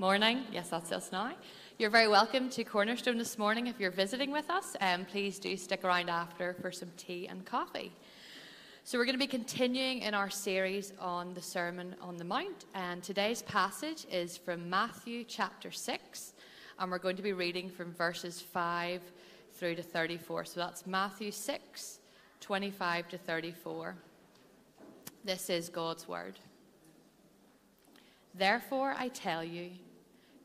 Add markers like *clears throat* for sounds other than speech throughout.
Morning. Yes, that's us now. You're very welcome to Cornerstone this morning if you're visiting with us, and please do stick around after for some tea and coffee. So, we're going to be continuing in our series on the Sermon on the Mount, and today's passage is from Matthew chapter 6, and we're going to be reading from verses 5 through to 34. So, that's Matthew 6, 25 to 34. This is God's Word. Therefore, I tell you,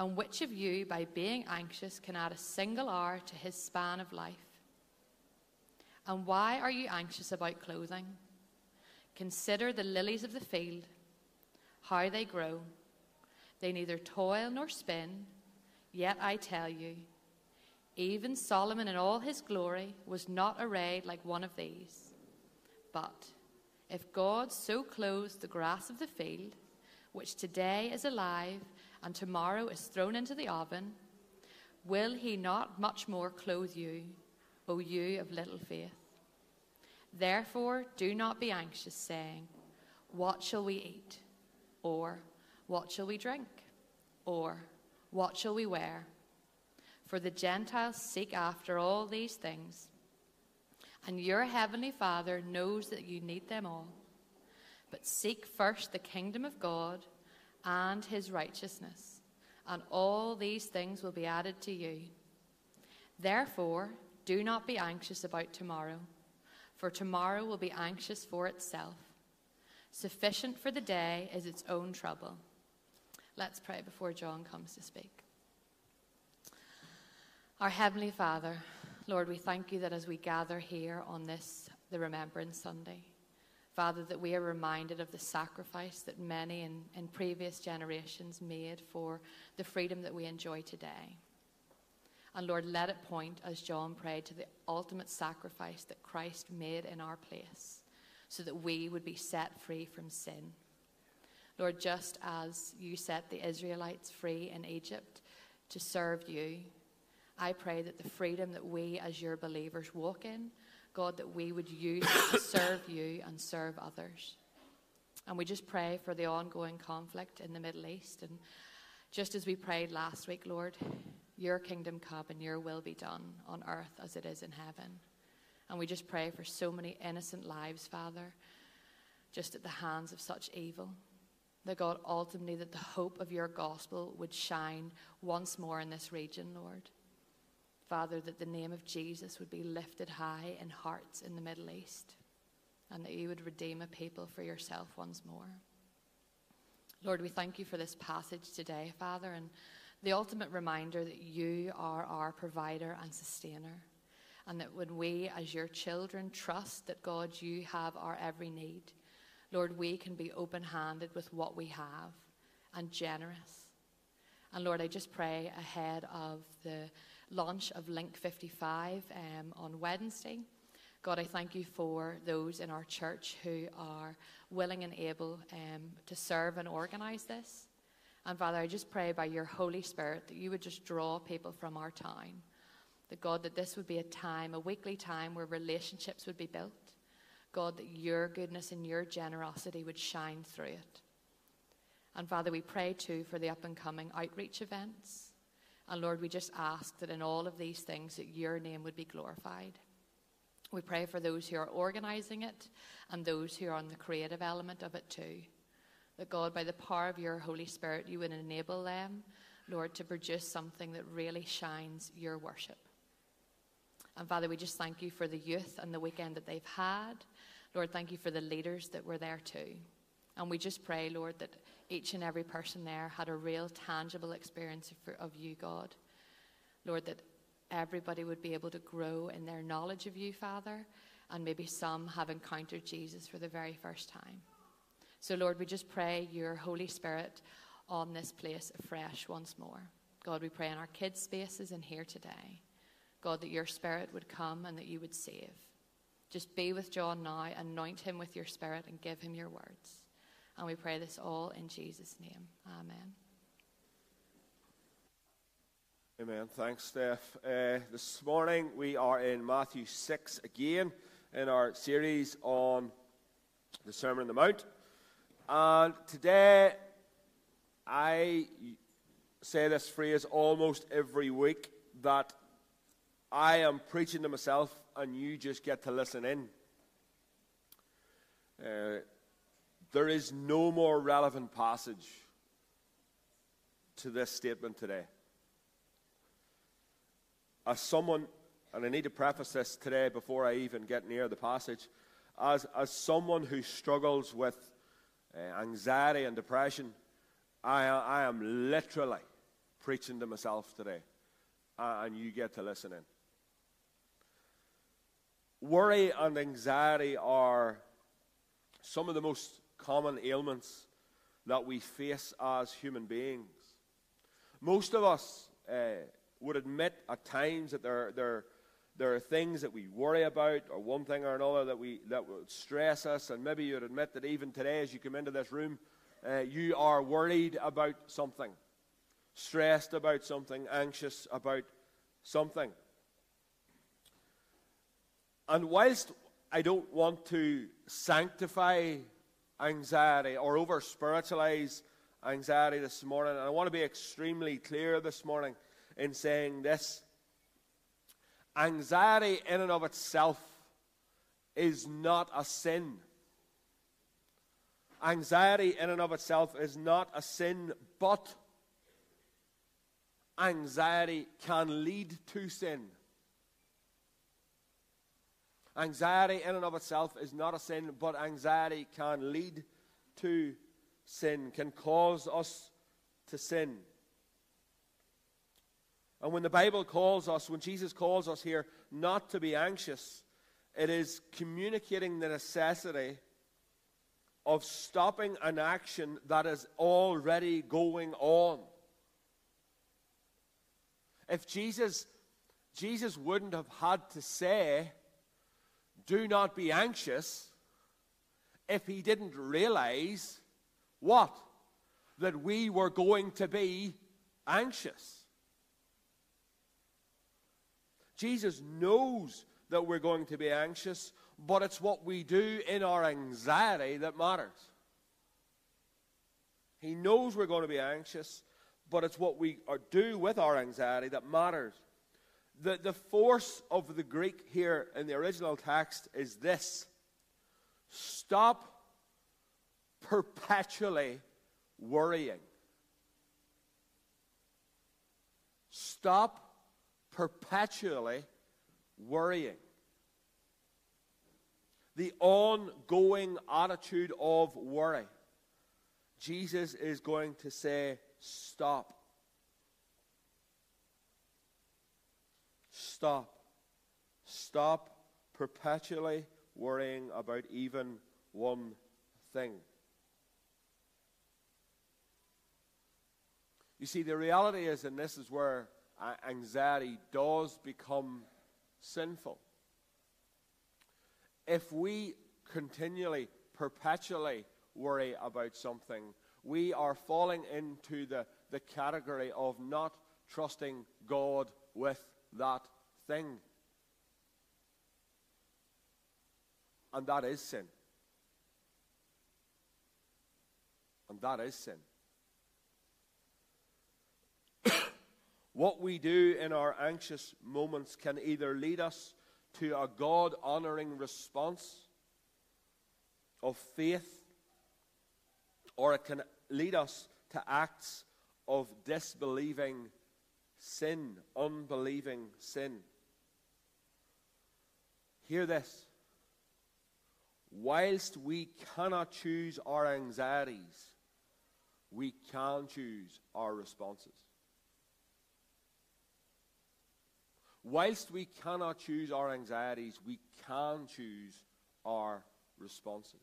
And which of you, by being anxious, can add a single hour to his span of life? And why are you anxious about clothing? Consider the lilies of the field, how they grow. They neither toil nor spin, yet I tell you, even Solomon in all his glory was not arrayed like one of these. But if God so clothes the grass of the field, which today is alive and tomorrow is thrown into the oven, will he not much more clothe you, O you of little faith? Therefore, do not be anxious, saying, What shall we eat? Or, What shall we drink? Or, What shall we wear? For the Gentiles seek after all these things, and your heavenly Father knows that you need them all. But seek first the kingdom of God and his righteousness, and all these things will be added to you. Therefore, do not be anxious about tomorrow, for tomorrow will be anxious for itself. Sufficient for the day is its own trouble. Let's pray before John comes to speak. Our Heavenly Father, Lord, we thank you that as we gather here on this, the Remembrance Sunday, Father, that we are reminded of the sacrifice that many in, in previous generations made for the freedom that we enjoy today. And Lord, let it point, as John prayed, to the ultimate sacrifice that Christ made in our place so that we would be set free from sin. Lord, just as you set the Israelites free in Egypt to serve you, I pray that the freedom that we as your believers walk in God, that we would use to serve you and serve others. And we just pray for the ongoing conflict in the Middle East. And just as we prayed last week, Lord, your kingdom come and your will be done on earth as it is in heaven. And we just pray for so many innocent lives, Father, just at the hands of such evil. That God, ultimately, that the hope of your gospel would shine once more in this region, Lord. Father, that the name of Jesus would be lifted high in hearts in the Middle East and that you would redeem a people for yourself once more. Lord, we thank you for this passage today, Father, and the ultimate reminder that you are our provider and sustainer. And that when we, as your children, trust that God, you have our every need, Lord, we can be open handed with what we have and generous. And Lord, I just pray ahead of the launch of Link 55 um, on Wednesday. God, I thank you for those in our church who are willing and able um, to serve and organise this. And Father, I just pray by your Holy Spirit that you would just draw people from our town. That God, that this would be a time, a weekly time where relationships would be built. God, that your goodness and your generosity would shine through it. And Father, we pray too for the up and coming outreach events. And Lord, we just ask that in all of these things that your name would be glorified. We pray for those who are organizing it and those who are on the creative element of it too. That God, by the power of your Holy Spirit, you would enable them, Lord, to produce something that really shines your worship. And Father, we just thank you for the youth and the weekend that they've had. Lord, thank you for the leaders that were there too. And we just pray, Lord, that each and every person there had a real tangible experience of, of you, God. Lord, that everybody would be able to grow in their knowledge of you, Father, and maybe some have encountered Jesus for the very first time. So, Lord, we just pray your Holy Spirit on this place afresh once more. God, we pray in our kids' spaces and here today. God, that your spirit would come and that you would save. Just be with John now, anoint him with your spirit, and give him your words. And we pray this all in Jesus' name. Amen. Amen. Thanks, Steph. Uh, this morning we are in Matthew 6 again in our series on the Sermon on the Mount. And today I say this phrase almost every week that I am preaching to myself and you just get to listen in. Uh, there is no more relevant passage to this statement today. As someone, and I need to preface this today before I even get near the passage, as, as someone who struggles with uh, anxiety and depression, I, I am literally preaching to myself today, uh, and you get to listen in. Worry and anxiety are some of the most common ailments that we face as human beings. Most of us uh, would admit at times that there, there, there are things that we worry about, or one thing or another that, we, that would stress us, and maybe you'd admit that even today, as you come into this room, uh, you are worried about something, stressed about something, anxious about something. And whilst I don't want to sanctify anxiety or over spiritualize anxiety this morning, and I want to be extremely clear this morning in saying this anxiety, in and of itself, is not a sin. Anxiety, in and of itself, is not a sin, but anxiety can lead to sin. Anxiety, in and of itself, is not a sin, but anxiety can lead to sin, can cause us to sin. And when the Bible calls us, when Jesus calls us here not to be anxious, it is communicating the necessity of stopping an action that is already going on. If Jesus, Jesus wouldn't have had to say, do not be anxious, if he didn't realize what? That we were going to be anxious. Jesus knows that we're going to be anxious, but it's what we do in our anxiety that matters. He knows we're going to be anxious, but it's what we do with our anxiety that matters. The, the force of the Greek here in the original text is this stop perpetually worrying. Stop perpetually worrying. The ongoing attitude of worry. Jesus is going to say, Stop. Stop. Stop perpetually worrying about even one thing. You see, the reality is, and this is where anxiety does become sinful. If we continually, perpetually worry about something, we are falling into the, the category of not trusting God with that thing. And that is sin. And that is sin. *coughs* what we do in our anxious moments can either lead us to a God honoring response of faith, or it can lead us to acts of disbelieving sin, unbelieving sin. Hear this. Whilst we cannot choose our anxieties, we can choose our responses. Whilst we cannot choose our anxieties, we can choose our responses.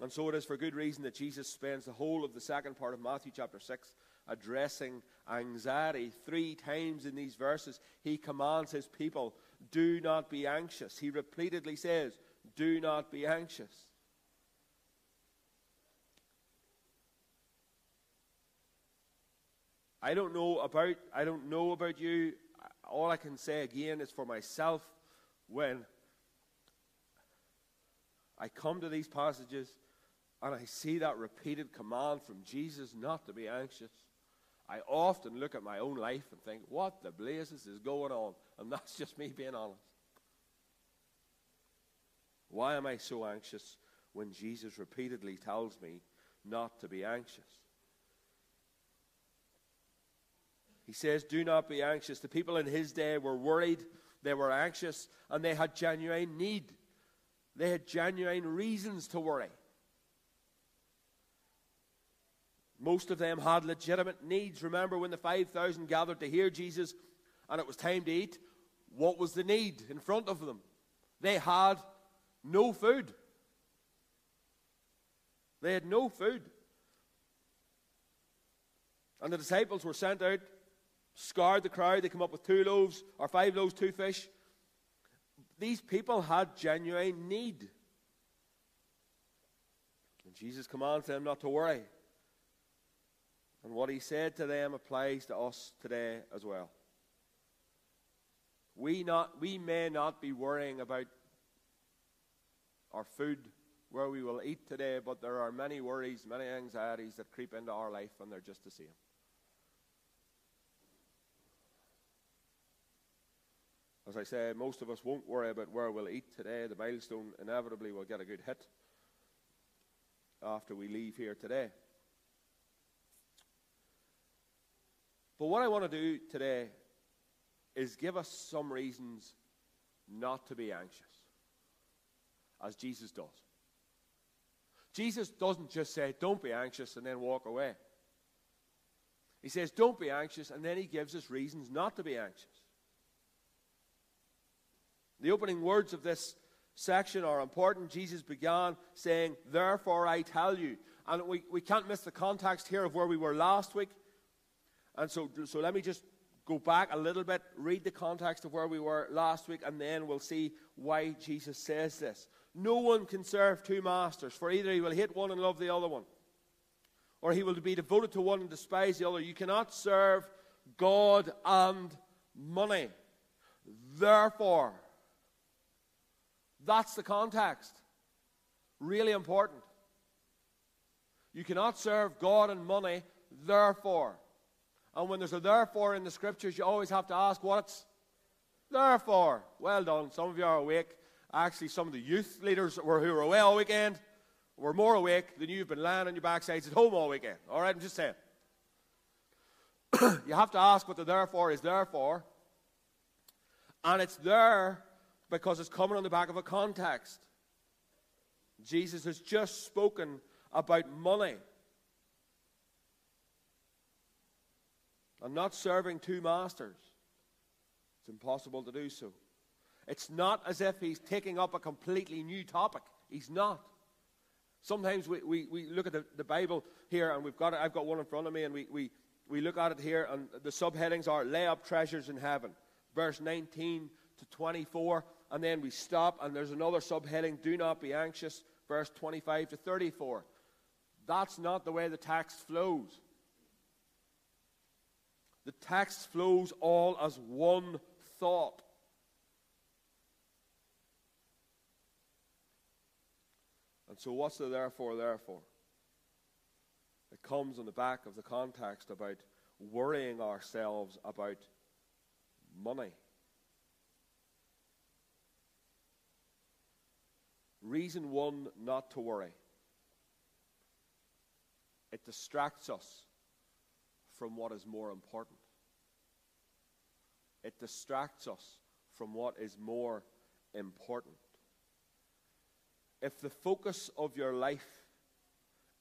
And so it is for good reason that Jesus spends the whole of the second part of Matthew chapter 6 addressing anxiety. Three times in these verses, he commands his people, Do not be anxious. He repeatedly says, Do not be anxious. I don't know about I don't know about you. All I can say again is for myself when I come to these passages and I see that repeated command from Jesus not to be anxious. I often look at my own life and think, what the blazes is going on? And *laughs* that's just me being honest. Why am I so anxious when Jesus repeatedly tells me not to be anxious? He says, Do not be anxious. The people in his day were worried, they were anxious, and they had genuine need. They had genuine reasons to worry. Most of them had legitimate needs. Remember when the 5,000 gathered to hear Jesus and it was time to eat? What was the need in front of them? They had no food. They had no food. And the disciples were sent out, scoured the crowd. They come up with two loaves, or five loaves, two fish. These people had genuine need. And Jesus commands them not to worry. And what he said to them applies to us today as well. We, not, we may not be worrying about our food, where we will eat today, but there are many worries, many anxieties that creep into our life, and they're just the same. As I say, most of us won't worry about where we'll eat today. The milestone inevitably will get a good hit after we leave here today. But what I want to do today is give us some reasons not to be anxious, as Jesus does. Jesus doesn't just say, Don't be anxious, and then walk away. He says, Don't be anxious, and then he gives us reasons not to be anxious. The opening words of this section are important. Jesus began saying, Therefore I tell you. And we, we can't miss the context here of where we were last week. And so, so let me just go back a little bit, read the context of where we were last week, and then we'll see why Jesus says this. No one can serve two masters, for either he will hate one and love the other one, or he will be devoted to one and despise the other. You cannot serve God and money. Therefore, that's the context. Really important. You cannot serve God and money, therefore. And when there's a therefore in the scriptures, you always have to ask what it's. Well done. Some of you are awake. Actually, some of the youth leaders were, who were away all weekend were more awake than you've been lying on your backsides at home all weekend. All right, I'm just saying. *clears throat* you have to ask what the therefore is there for. And it's there because it's coming on the back of a context. Jesus has just spoken about money. And not serving two masters. It's impossible to do so. It's not as if he's taking up a completely new topic. He's not. Sometimes we, we, we look at the, the Bible here, and we've got it, I've got one in front of me, and we, we, we look at it here, and the subheadings are lay up treasures in heaven, verse 19 to 24, and then we stop, and there's another subheading, do not be anxious, verse 25 to 34. That's not the way the text flows. The text flows all as one thought. And so, what's the therefore, therefore? It comes on the back of the context about worrying ourselves about money. Reason one not to worry it distracts us from what is more important. It distracts us from what is more important. If the focus of your life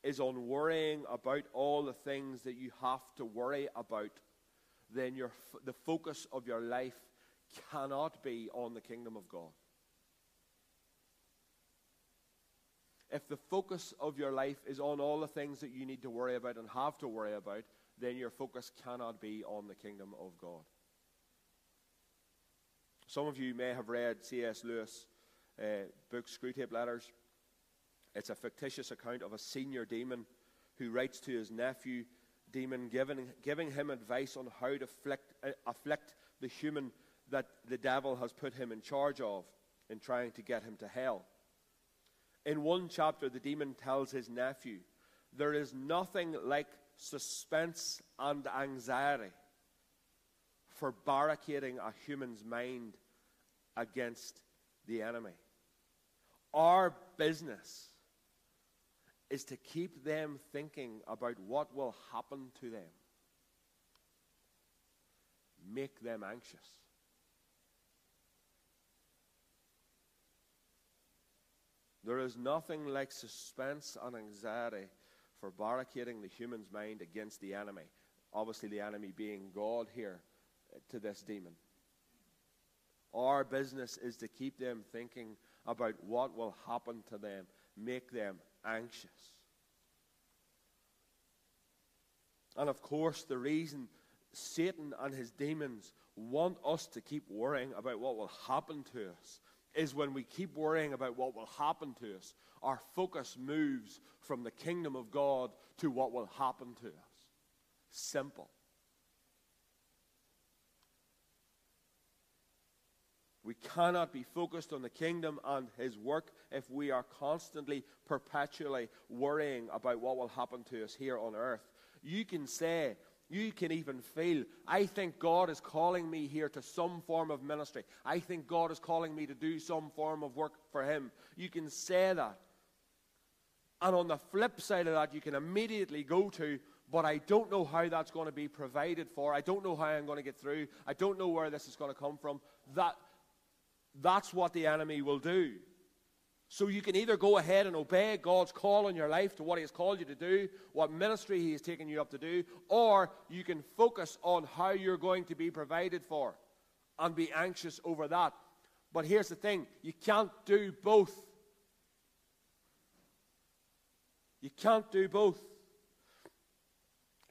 is on worrying about all the things that you have to worry about, then your, the focus of your life cannot be on the kingdom of God. if the focus of your life is on all the things that you need to worry about and have to worry about, then your focus cannot be on the kingdom of God. Some of you may have read C.S. Lewis' uh, book, Screwtape Letters. It's a fictitious account of a senior demon who writes to his nephew demon, giving, giving him advice on how to afflict, uh, afflict the human that the devil has put him in charge of in trying to get him to hell. In one chapter, the demon tells his nephew, There is nothing like suspense and anxiety for barricading a human's mind against the enemy. Our business is to keep them thinking about what will happen to them, make them anxious. There is nothing like suspense and anxiety for barricading the human's mind against the enemy. Obviously, the enemy being God here uh, to this demon. Our business is to keep them thinking about what will happen to them, make them anxious. And of course, the reason Satan and his demons want us to keep worrying about what will happen to us is when we keep worrying about what will happen to us, our focus moves from the kingdom of God to what will happen to us. Simple. We cannot be focused on the kingdom and his work if we are constantly, perpetually worrying about what will happen to us here on earth. You can say, you can even feel, I think God is calling me here to some form of ministry. I think God is calling me to do some form of work for Him. You can say that. And on the flip side of that, you can immediately go to, but I don't know how that's going to be provided for. I don't know how I'm going to get through. I don't know where this is going to come from. That, that's what the enemy will do. So you can either go ahead and obey God's call in your life to what He has called you to do, what ministry He has taken you up to do, or you can focus on how you're going to be provided for and be anxious over that. But here's the thing you can't do both. You can't do both.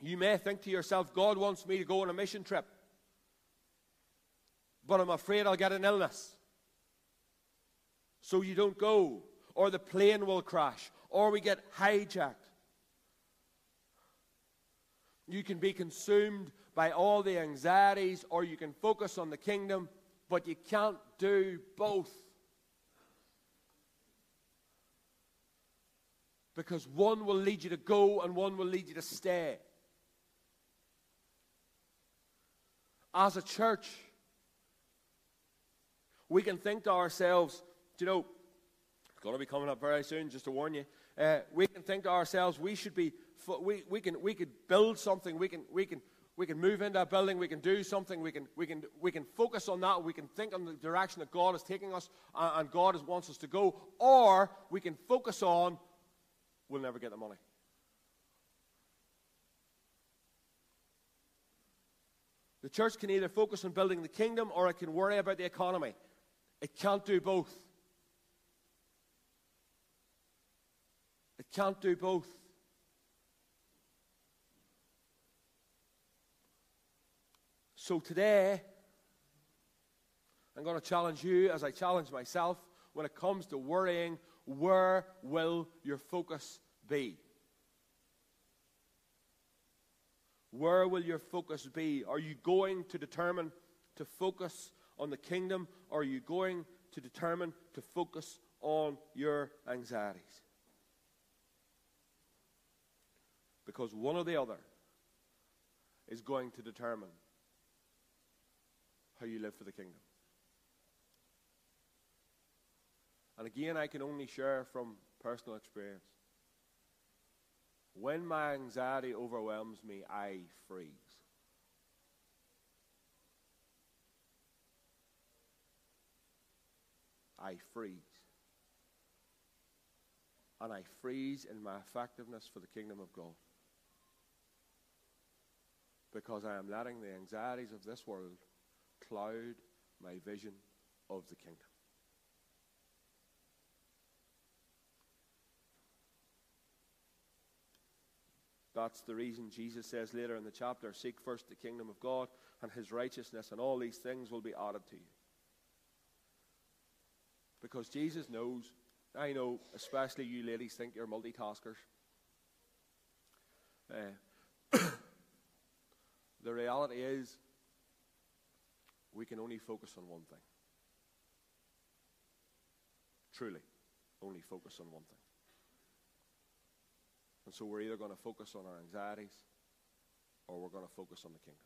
You may think to yourself, God wants me to go on a mission trip, but I'm afraid I'll get an illness so you don't go, or the plane will crash, or we get hijacked. You can be consumed by all the anxieties, or you can focus on the kingdom, but you can't do both. Because one will lead you to go, and one will lead you to stay. As a church, we can think to ourselves, do you know, it's going to be coming up very soon, just to warn you. Uh, we can think to ourselves, we should be, we, we, can, we could build something, we can, we, can, we can move into a building, we can do something, we can, we can, we can focus on that, we can think on the direction that God is taking us and God wants us to go, or we can focus on, we'll never get the money. The church can either focus on building the kingdom or it can worry about the economy. It can't do both. It can't do both. So today, I'm going to challenge you as I challenge myself when it comes to worrying, where will your focus be? Where will your focus be? Are you going to determine to focus on the kingdom, or are you going to determine to focus on your anxieties? Because one or the other is going to determine how you live for the kingdom. And again, I can only share from personal experience. When my anxiety overwhelms me, I freeze. I freeze. And I freeze in my effectiveness for the kingdom of God because I am letting the anxieties of this world cloud my vision of the kingdom. That's the reason Jesus says later in the chapter seek first the kingdom of God and his righteousness, and all these things will be added to you. Because Jesus knows, I know, especially you ladies think you're multitaskers. Uh, the reality is, we can only focus on one thing. Truly, only focus on one thing. And so we're either going to focus on our anxieties or we're going to focus on the kingdom.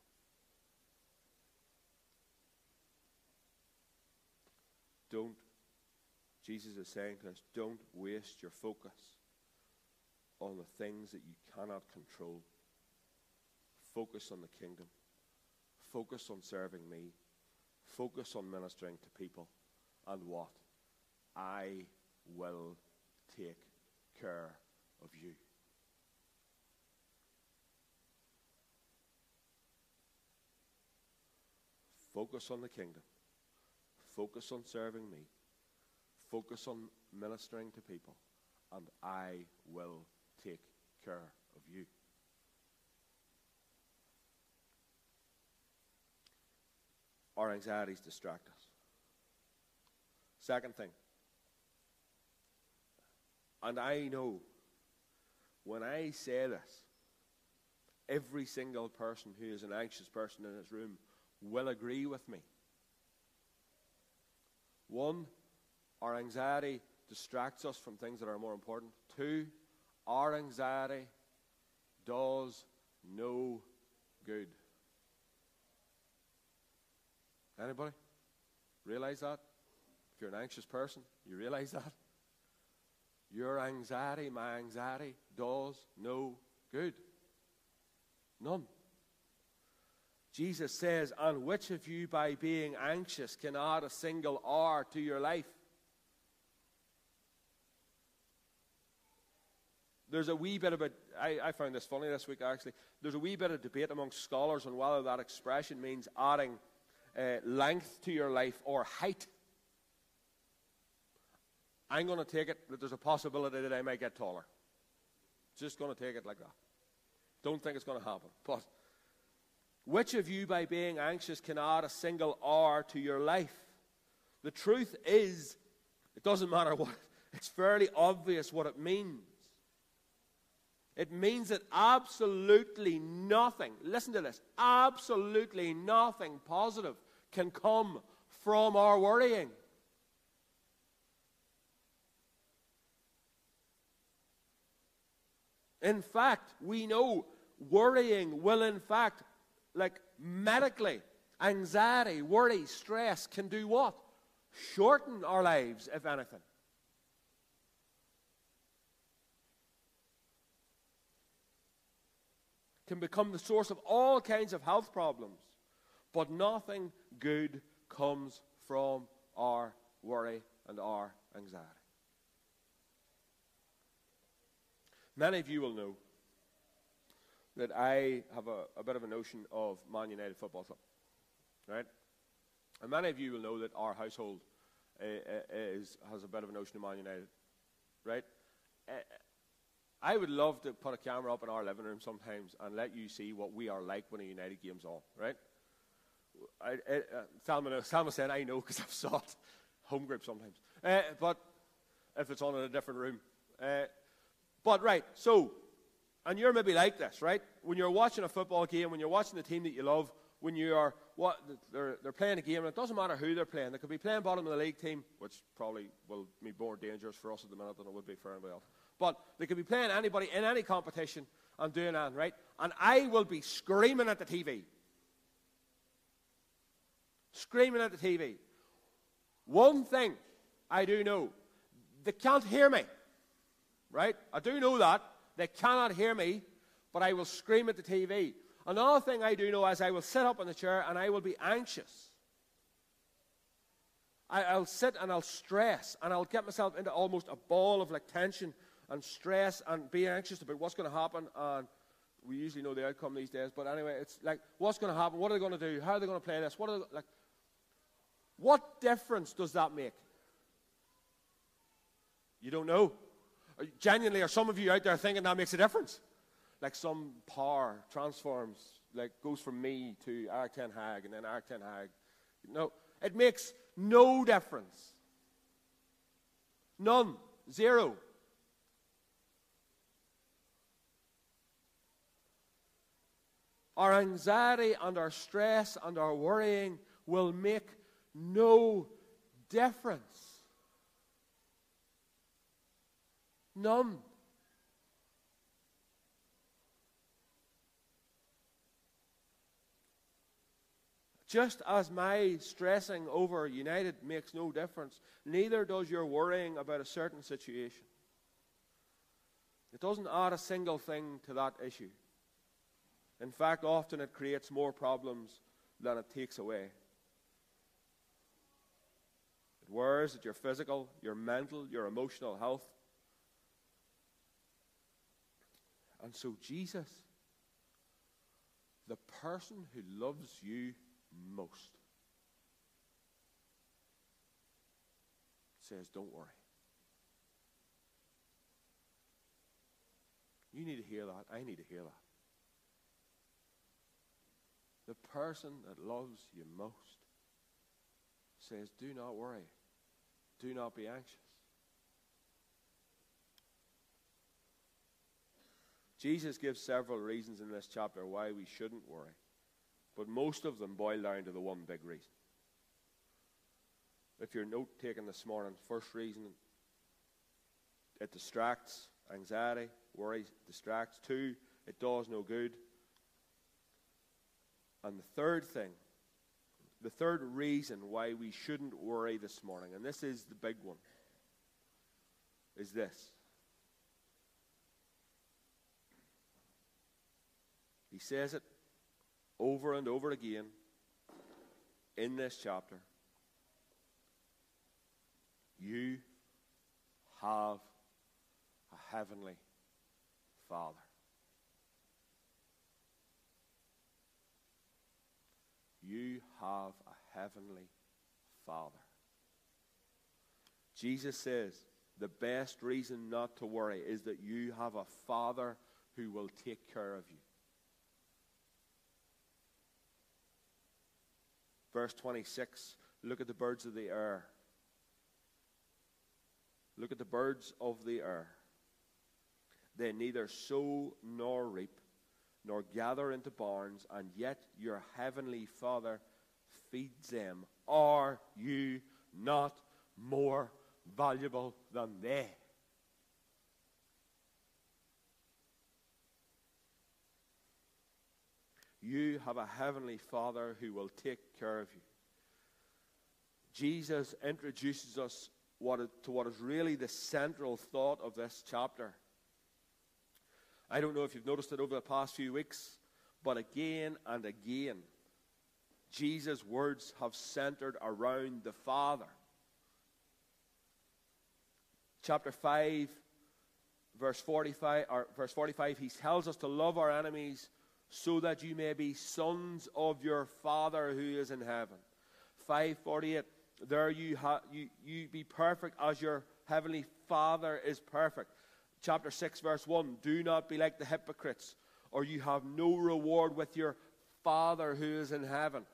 Don't, Jesus is saying to us, don't waste your focus on the things that you cannot control. Focus on the kingdom. Focus on serving me. Focus on ministering to people. And what? I will take care of you. Focus on the kingdom. Focus on serving me. Focus on ministering to people. And I will take care of you. Our anxieties distract us. Second thing, and I know when I say this, every single person who is an anxious person in this room will agree with me. One, our anxiety distracts us from things that are more important. Two, our anxiety does no good. Anybody realize that? If you're an anxious person, you realize that? Your anxiety, my anxiety, does no good. None. Jesus says, And which of you, by being anxious, can add a single hour to your life? There's a wee bit of a, I, I found this funny this week actually. There's a wee bit of debate among scholars on whether that expression means adding uh, length to your life or height. I'm going to take it that there's a possibility that I might get taller. Just going to take it like that. Don't think it's going to happen. But which of you, by being anxious, can add a single hour to your life? The truth is, it doesn't matter what, *laughs* it's fairly obvious what it means. It means that absolutely nothing, listen to this, absolutely nothing positive can come from our worrying. In fact, we know worrying will, in fact, like medically, anxiety, worry, stress can do what? Shorten our lives, if anything. Can become the source of all kinds of health problems. But nothing good comes from our worry and our anxiety. Many of you will know that I have a, a bit of a notion of Man United Football Club, right? And many of you will know that our household uh, uh, is, has a bit of a notion of Man United, right? Uh, I would love to put a camera up in our living room sometimes and let you see what we are like when a United game's on, right? I, I, uh, Salma, Salma said, I know because I've *laughs* saw it home group sometimes. Uh, but if it's on in a different room. Uh, but, right, so, and you're maybe like this, right? When you're watching a football game, when you're watching the team that you love, when you are, what, they're, they're playing a game, and it doesn't matter who they're playing. They could be playing bottom of the league team, which probably will be more dangerous for us at the minute than it would be for anybody else. But they could be playing anybody in any competition and doing that, right? And I will be screaming at the TV. Screaming at the TV. One thing I do know they can't hear me right? I do know that. They cannot hear me, but I will scream at the TV. Another thing I do know is I will sit up in the chair and I will be anxious. I, will sit and I'll stress and I'll get myself into almost a ball of like tension and stress and be anxious about what's going to happen. And we usually know the outcome these days, but anyway, it's like what's going to happen? What are they going to do? How are they going to play this? What are they, like? What difference does that make? You don't know. Uh, genuinely, are some of you out there thinking that makes a difference? like some power transforms, like goes from me to Erik Ten Hag and then Erik Ten Hag. No, it makes no difference. None. Zero. Our anxiety and our stress and our worrying will make no difference. None. Just as my stressing over United makes no difference, neither does your worrying about a certain situation. It doesn't add a single thing to that issue. In fact, often it creates more problems than it takes away. It wears at your physical, your mental, your emotional health. And so, Jesus, the person who loves you most, says, Don't worry. You need to hear that. I need to hear that. The person that loves you most says, Do not worry. Do not be anxious. Jesus gives several reasons in this chapter why we shouldn't worry, but most of them boil down to the one big reason. If you're note taking this morning, first reason it distracts, anxiety, worry distracts. Two, it does no good. And the third thing, the third reason why we shouldn't worry this morning, and this is the big one, is this. He says it over and over again in this chapter. You have a heavenly Father. You have a heavenly Father. Jesus says the best reason not to worry is that you have a Father who will take care of you. Verse 26 look at the birds of the air. Look at the birds of the air. They neither sow nor reap nor gather into barns, and yet your heavenly Father feeds them. Are you not more valuable than they? You have a heavenly Father who will take care of you. Jesus introduces us to what is really the central thought of this chapter. I don't know if you've noticed it over the past few weeks, but again and again, Jesus' words have centered around the Father. Chapter 5, verse 45, or verse 45, he tells us to love our enemies so that you may be sons of your Father who is in heaven. 548, there you, ha- you, you be perfect as your heavenly Father is perfect chapter 6, verse 1 Do not be like the hypocrites, or you have no reward with your Father who is in heaven.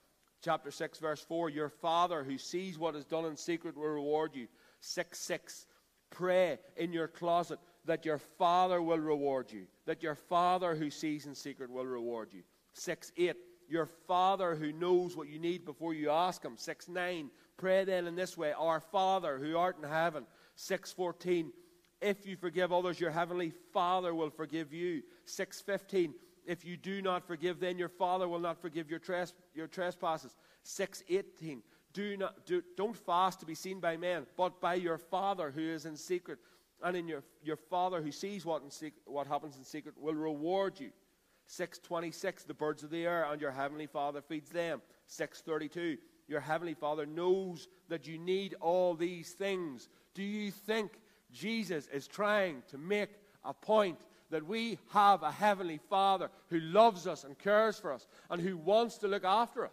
Chapter 6, verse 4 Your Father who sees what is done in secret will reward you. 6 6 Pray in your closet that your Father will reward you, that your Father who sees in secret will reward you. 6 8 Your Father who knows what you need before you ask Him. 6 9 Pray then in this way Our Father who art in heaven. 6 14 if you forgive others, your heavenly Father will forgive you. 615. If you do not forgive, then your Father will not forgive your, tres- your trespasses. 618. Do not, do, don't fast to be seen by men, but by your Father who is in secret. And in your, your Father who sees what, in what happens in secret will reward you. 626. The birds of the air and your heavenly Father feeds them. 632. Your heavenly Father knows that you need all these things. Do you think Jesus is trying to make a point that we have a heavenly Father who loves us and cares for us and who wants to look after us.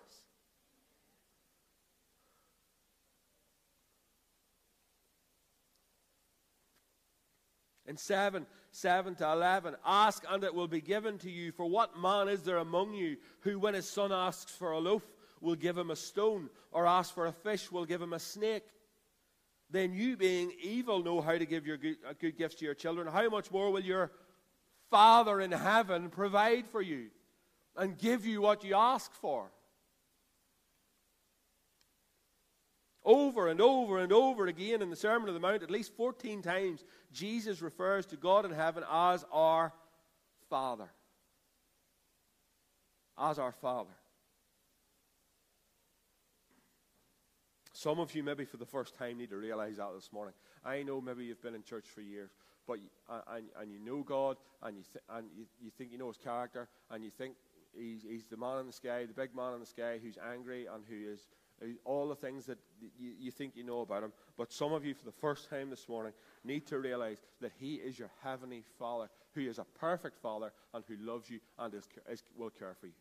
In 7, 7 to 11. Ask, and it will be given to you. For what man is there among you who, when his son asks for a loaf, will give him a stone, or asks for a fish, will give him a snake? Then you, being evil, know how to give your good, uh, good gifts to your children. How much more will your Father in heaven provide for you and give you what you ask for? Over and over and over again in the Sermon on the Mount, at least 14 times, Jesus refers to God in heaven as our Father. As our Father. Some of you, maybe for the first time, need to realize that this morning. I know maybe you've been in church for years, but and, and you know God, and you th- and you, you think you know His character, and you think He's, he's the man in the sky, the big man in the sky, who's angry and who is all the things that you, you think you know about him. But some of you, for the first time this morning, need to realize that he is your heavenly Father, who is a perfect Father and who loves you and is, is, will care for you.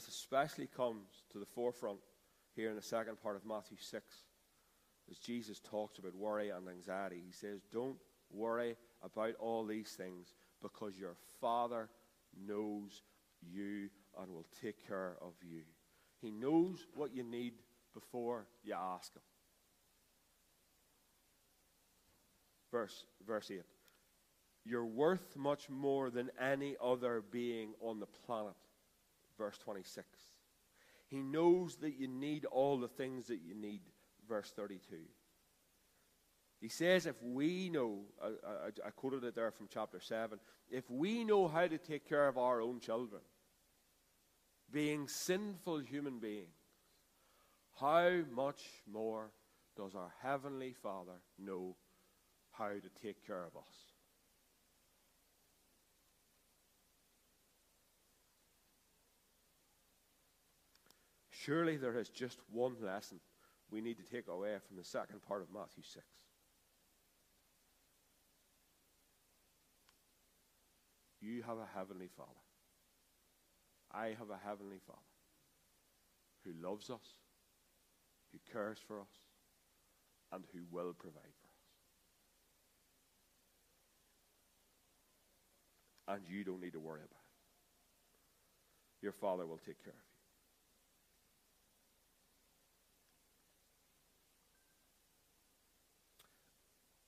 This especially comes to the forefront here in the second part of Matthew 6 as Jesus talks about worry and anxiety. He says, Don't worry about all these things because your Father knows you and will take care of you. He knows what you need before you ask Him. Verse, verse 8. You're worth much more than any other being on the planet. Verse 26. He knows that you need all the things that you need verse 32. He says, if we know, I, I, I, quoted it there from chapter 7, if we know how to take care of our own children, being sinful human beings, how much more does our Heavenly Father know how to take care of us? Surely there is just one lesson we need to take away from the second part of Matthew 6. You have a heavenly Father. I have a heavenly Father who loves us, who cares for us, and who will provide for us. And you don't need to worry about it. Your Father will take care of you.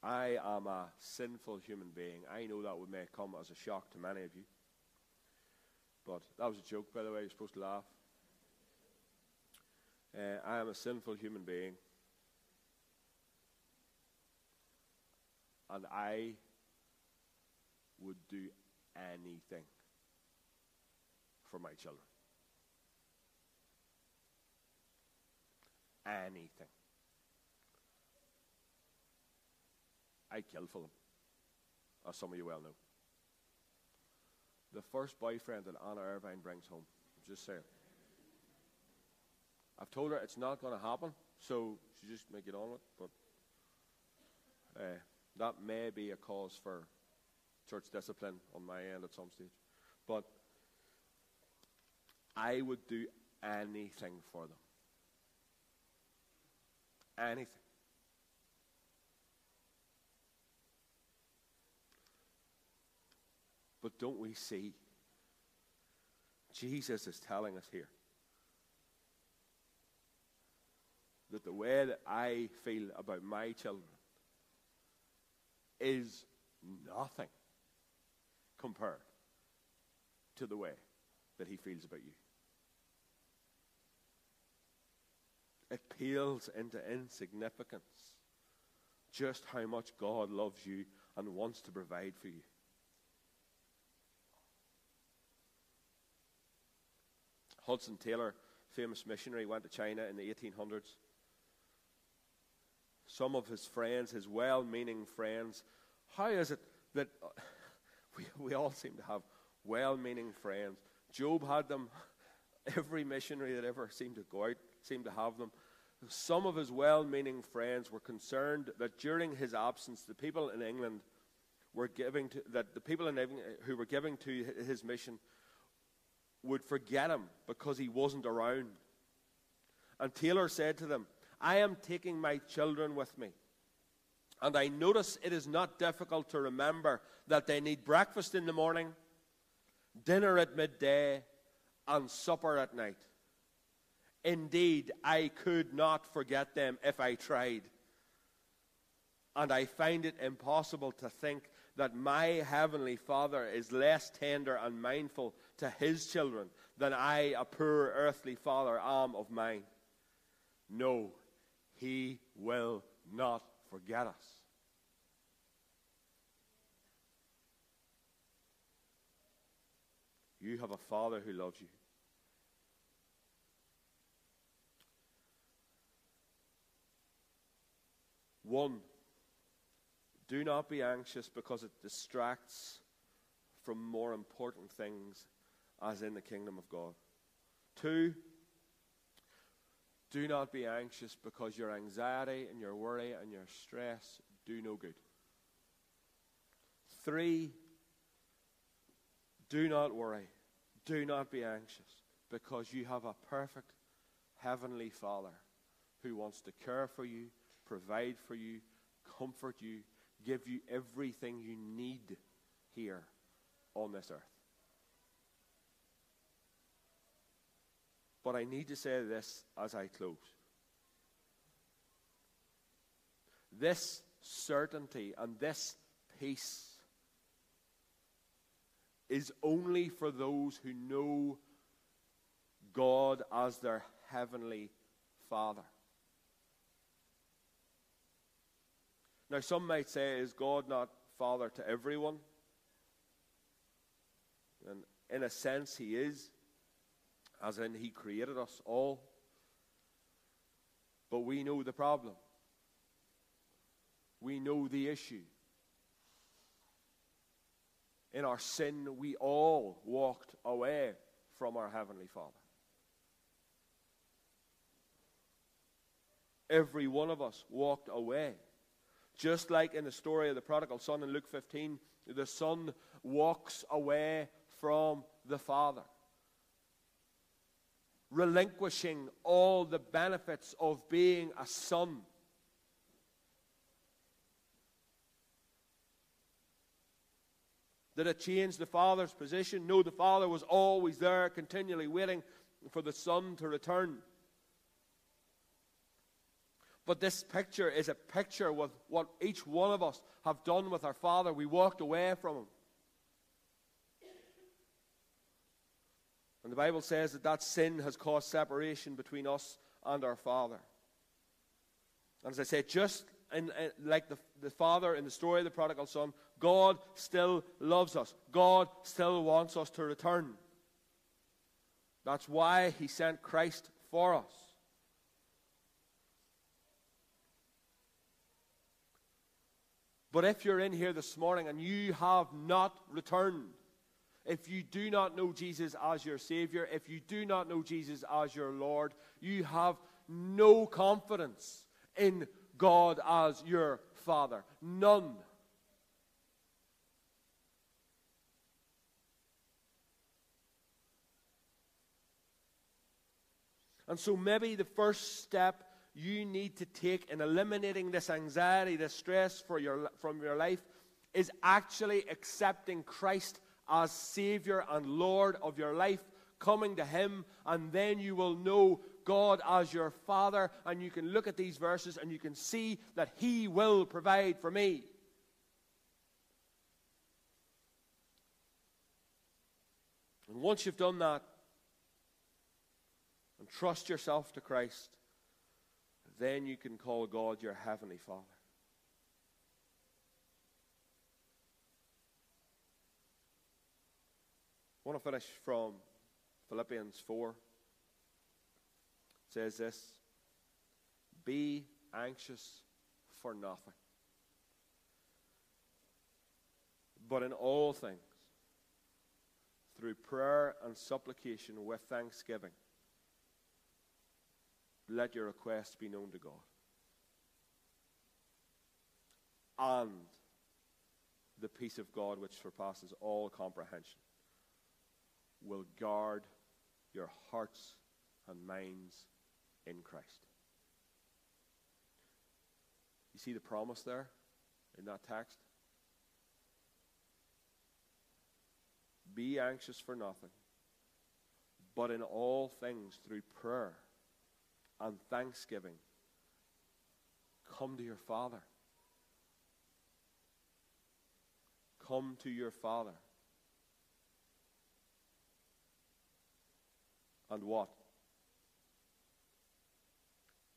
I am a sinful human being. I know that would may come as a shock to many of you. But that was a joke, by the way. You're supposed to laugh. Uh, I am a sinful human being. And I would do anything for my children. Anything. I'd kill for them, as some of you well know. The first boyfriend that Anna Irvine brings home, just saying. I've told her it's not going to happen, so she just may get on with it. But uh, that may be a cause for church discipline on my end at some stage. But I would do anything for them. Anything. But don't we see? Jesus is telling us here that the way that I feel about my children is nothing compared to the way that he feels about you. It pales into insignificance just how much God loves you and wants to provide for you. Hudson Taylor, famous missionary, went to China in the 1800s. Some of his friends, his well meaning friends, how is it that *laughs* we, we all seem to have well meaning friends? Job had them. *laughs* Every missionary that ever seemed to go out seemed to have them. Some of his well meaning friends were concerned that during his absence, the people in England were giving to, that the people in England who were giving to his mission would forget him because he wasn't around. And Taylor said to them, I am taking my children with me. And I notice it is not difficult to remember that they need breakfast in the morning, dinner at midday, and supper at night. Indeed, I could not forget them if I tried. And I find it impossible to think that my heavenly Father is less tender and mindful to his children than I, a poor earthly father, am of mine. No, he will not forget us. You have a Father who loves you. One, do not be anxious because it distracts from more important things as in the kingdom of God. Two, do not be anxious because your anxiety and your worry and your stress do no good. Three, do not worry. Do not be anxious because you have a perfect heavenly Father who wants to care for you, provide for you, comfort you, give you everything you need here on this earth. But I need to say this as I close. This certainty and this peace is only for those who know God as their heavenly Father. Now, some might say, is God not Father to everyone? And in a sense, He is as in He created us all. But we know the problem, we know the issue. In our sin, we all walked away from our Heavenly Father. Every one of us walked away. Just like in the story of the prodigal son in Luke 15, the son walks away from the Father relinquishing all the benefits of being a son. Did it change the father's position? No, the father was always there, continually waiting for the son to return. But this picture is a picture of what each one of us have done with our father. We walked away from him. And the Bible says that that sin has caused separation between us and our Father. And as I said, just in, in, like the, the father in the story of the prodigal son, God still loves us. God still wants us to return. That's why he sent Christ for us. But if you're in here this morning and you have not returned, if you do not know Jesus as your Savior, if you do not know Jesus as your Lord, you have no confidence in God as your Father. None. And so maybe the first step you need to take in eliminating this anxiety, this stress for your, from your life, is actually accepting Christ as Savior and Lord of your life, coming to Him, and then you will know God as your Father, and you can look at these verses and you can see that He will provide for me. And once you've done that, and trust yourself to Christ, then you can call God your Heavenly Father. I want to finish from Philippians 4. It says this Be anxious for nothing, but in all things, through prayer and supplication with thanksgiving, let your requests be known to God. And the peace of God which surpasses all comprehension will guard your hearts and minds in Christ. You see the promise there in that text? Be anxious for nothing, but in all things through prayer and thanksgiving, come to your Father. Come to your Father. And what?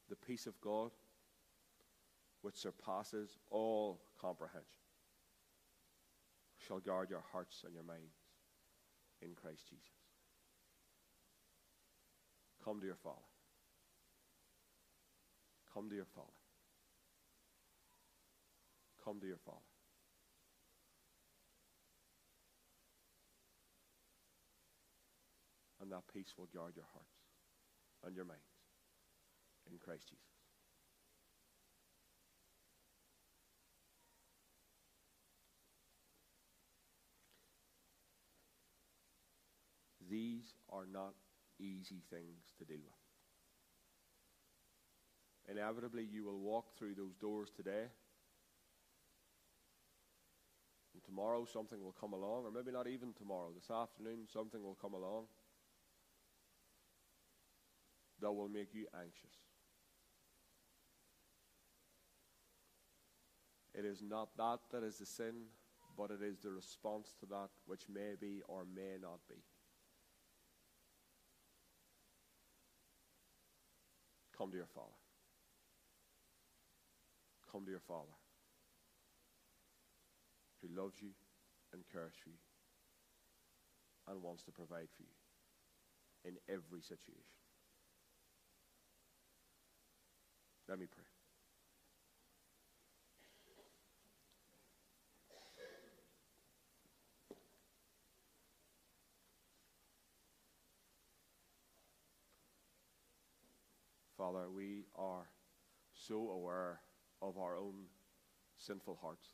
The peace of God, which surpasses all comprehension, shall guard your hearts and your minds in Christ Jesus. Come to your Father. Come to your Father. Come to your Father. And that peace will guard your hearts and your minds in Christ Jesus. These are not easy things to deal with. Inevitably, you will walk through those doors today. And tomorrow, something will come along, or maybe not even tomorrow, this afternoon, something will come along that will make you anxious. It is not that that is the sin, but it is the response to that which may be or may not be. Come to your Father. Come to your Father who loves you and cares for you and wants to provide for you in every situation. Let me pray. Father, we are so aware of our own sinful hearts.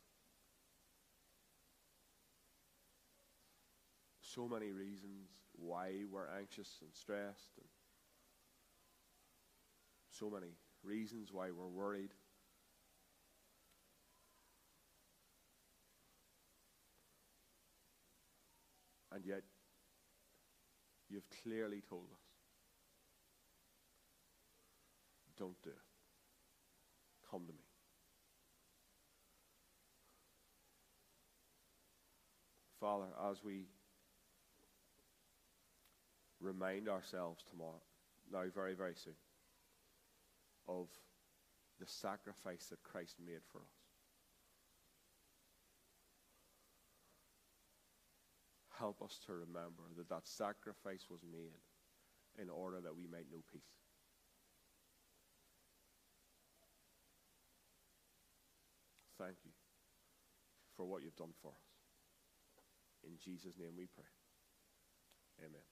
So many reasons why we're anxious and stressed, and so many reasons why we're worried. And yet, you've clearly told us don't do it. Come to me. Father, as we remind ourselves tomorrow, now very, very soon, of the sacrifice that Christ made for us. Help us to remember that that sacrifice was made in order that we might know peace. Thank you for what you've done for us. In Jesus' name we pray. Amen.